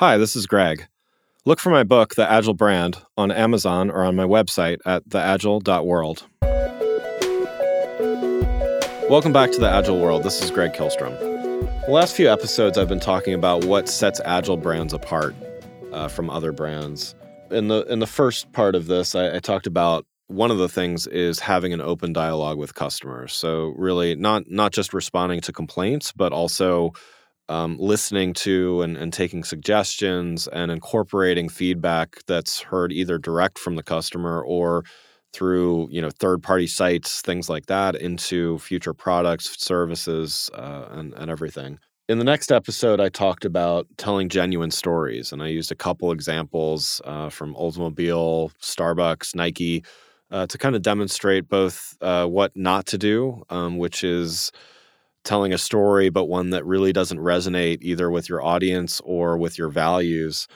Hi, this is Greg. Look for my book, The Agile Brand, on Amazon or on my website at theagile.world. Welcome back to the Agile World. This is Greg Kihlstrom. The last few episodes, I've been talking about what sets Agile brands apart uh, from other brands. In the in the first part of this, I, I talked about one of the things is having an open dialogue with customers. So really, not not just responding to complaints, but also um, listening to and, and taking suggestions and incorporating feedback that's heard either direct from the customer or through you know third party sites things like that into future products services uh, and, and everything. In the next episode i talked about telling genuine stories and i used a couple examples uh, from oldsmobile starbucks nike uh, to kind of demonstrate both uh, what not to do um, which is telling a story, but one that really doesn't resonate either with your audience or with your values,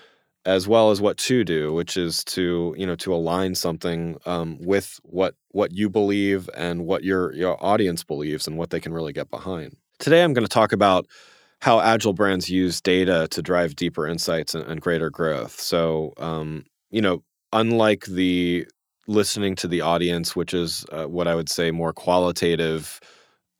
as well as what to do, which is to you know to align something um, with what what you believe and what your your audience believes and what they can really get behind. Today, I'm going to talk about how agile brands use data to drive deeper insights and, and greater growth. So, um, you know, unlike the listening to the audience, which is uh, what I would say more qualitative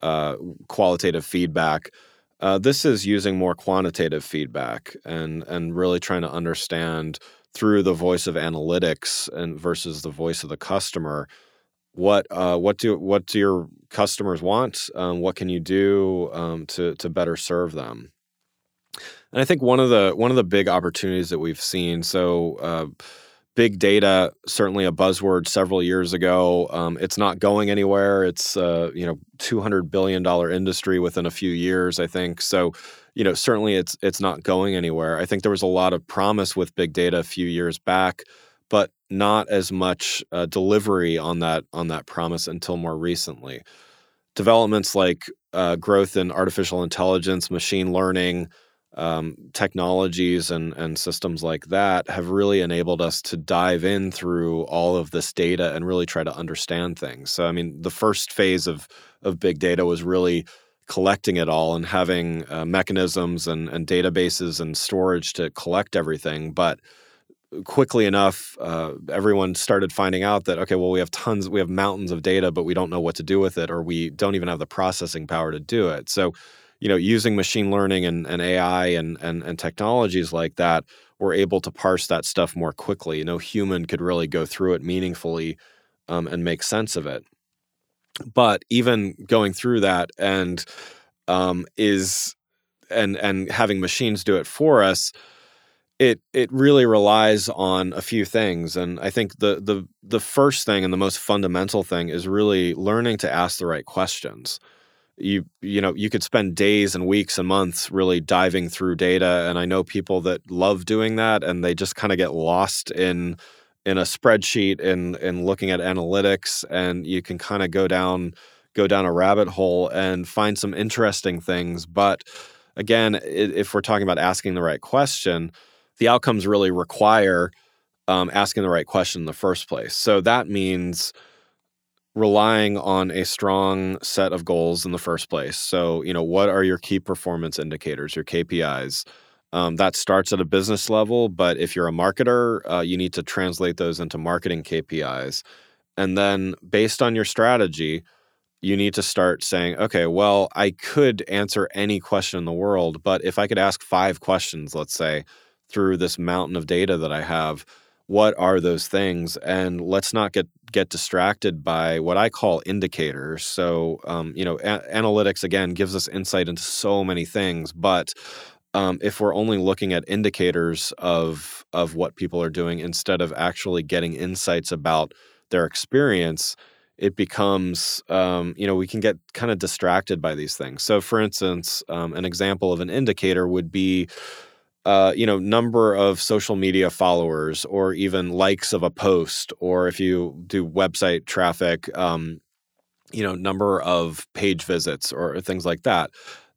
uh, qualitative feedback. Uh, this is using more quantitative feedback and and really trying to understand through the voice of analytics and versus the voice of the customer what uh, what do what do your customers want? Um, what can you do um, to to better serve them? And I think one of the one of the big opportunities that we've seen so uh, big data certainly a buzzword several years ago. Um, it's not going anywhere. It's uh, you know 200 billion dollar industry within a few years i think. So you know certainly it's it's not going anywhere. I think there was a lot of promise with big data a few years back but not as much uh, delivery on that on that promise until more recently. Developments like uh, growth in artificial intelligence machine learning um, technologies and, and systems like that have really enabled us to dive in through all of this data and really try to understand things. So, I mean, the first phase of of big data was really collecting it all and having uh, mechanisms and, and databases and storage to collect everything. But quickly enough, uh, everyone started finding out that okay, well, we have tons, we have mountains of data, but we don't know what to do with it, or we don't even have the processing power to do it. So you know, using machine learning and, and AI and, and, and technologies like that, we're able to parse that stuff more quickly. No human could really go through it meaningfully um, and make sense of it. But even going through that and um, is and and having machines do it for us, it it really relies on a few things. And I think the the the first thing and the most fundamental thing is really learning to ask the right questions you you know you could spend days and weeks and months really diving through data and i know people that love doing that and they just kind of get lost in in a spreadsheet and and looking at analytics and you can kind of go down go down a rabbit hole and find some interesting things. But again if we're talking about asking the right question the outcomes really require um, asking the right question in the first place. So that means relying on a strong set of goals in the first place. So, you know, what are your key performance indicators, your KPIs? Um, that starts at a business level, but if you're a marketer, uh, you need to translate those into marketing KPIs. And then, based on your strategy, you need to start saying, okay, well, I could answer any question in the world, but if I could ask five questions, let's say, through this mountain of data that I have, what are those things and let's not get get distracted by what i call indicators. So um, you know a- analytics again gives us insight into so many things but um, if we're only looking at indicators of of what people are doing instead of actually getting insights about their experience it becomes um, you know we can get kind of distracted by these things. So for instance um, an example of an indicator would be uh, you know, number of social media followers or even likes of a post, or if you do website traffic, um, you know, number of page visits or things like that.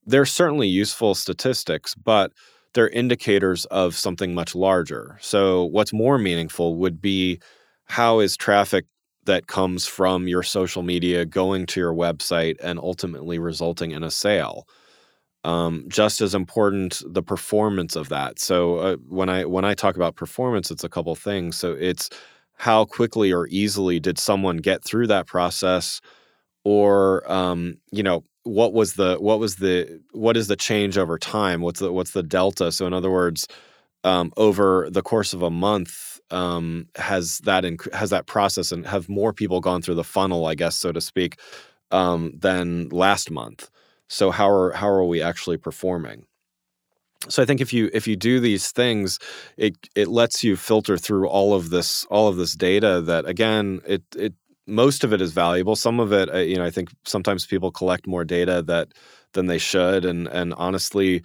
They're certainly useful statistics, but they're indicators of something much larger. So, what's more meaningful would be how is traffic that comes from your social media going to your website and ultimately resulting in a sale? Um, just as important the performance of that. So uh, when I when I talk about performance, it's a couple things. So it's how quickly or easily did someone get through that process, or um, you know what was the what was the what is the change over time? What's the what's the delta? So in other words, um, over the course of a month, um, has that inc- has that process and have more people gone through the funnel, I guess, so to speak, um, than last month. So how are how are we actually performing? So I think if you if you do these things, it it lets you filter through all of this all of this data that again it it most of it is valuable. Some of it, uh, you know, I think sometimes people collect more data that than they should, and and honestly,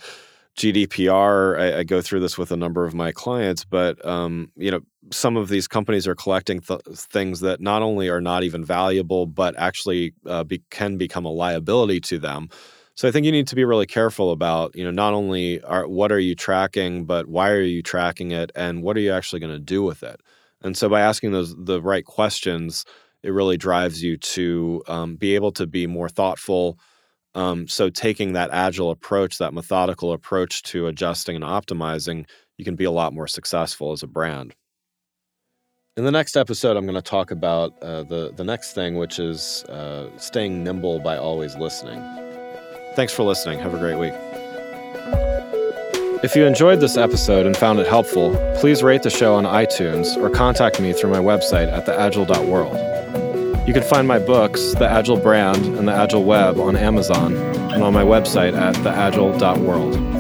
GDPR. I, I go through this with a number of my clients, but um, you know, some of these companies are collecting th- things that not only are not even valuable, but actually uh, be, can become a liability to them. So I think you need to be really careful about, you know, not only are, what are you tracking, but why are you tracking it, and what are you actually going to do with it. And so by asking those the right questions, it really drives you to um, be able to be more thoughtful. Um, so taking that agile approach, that methodical approach to adjusting and optimizing, you can be a lot more successful as a brand. In the next episode, I'm going to talk about uh, the the next thing, which is uh, staying nimble by always listening. Thanks for listening. Have a great week. If you enjoyed this episode and found it helpful, please rate the show on iTunes or contact me through my website at theagile.world. You can find my books, The Agile Brand and The Agile Web, on Amazon and on my website at theagile.world.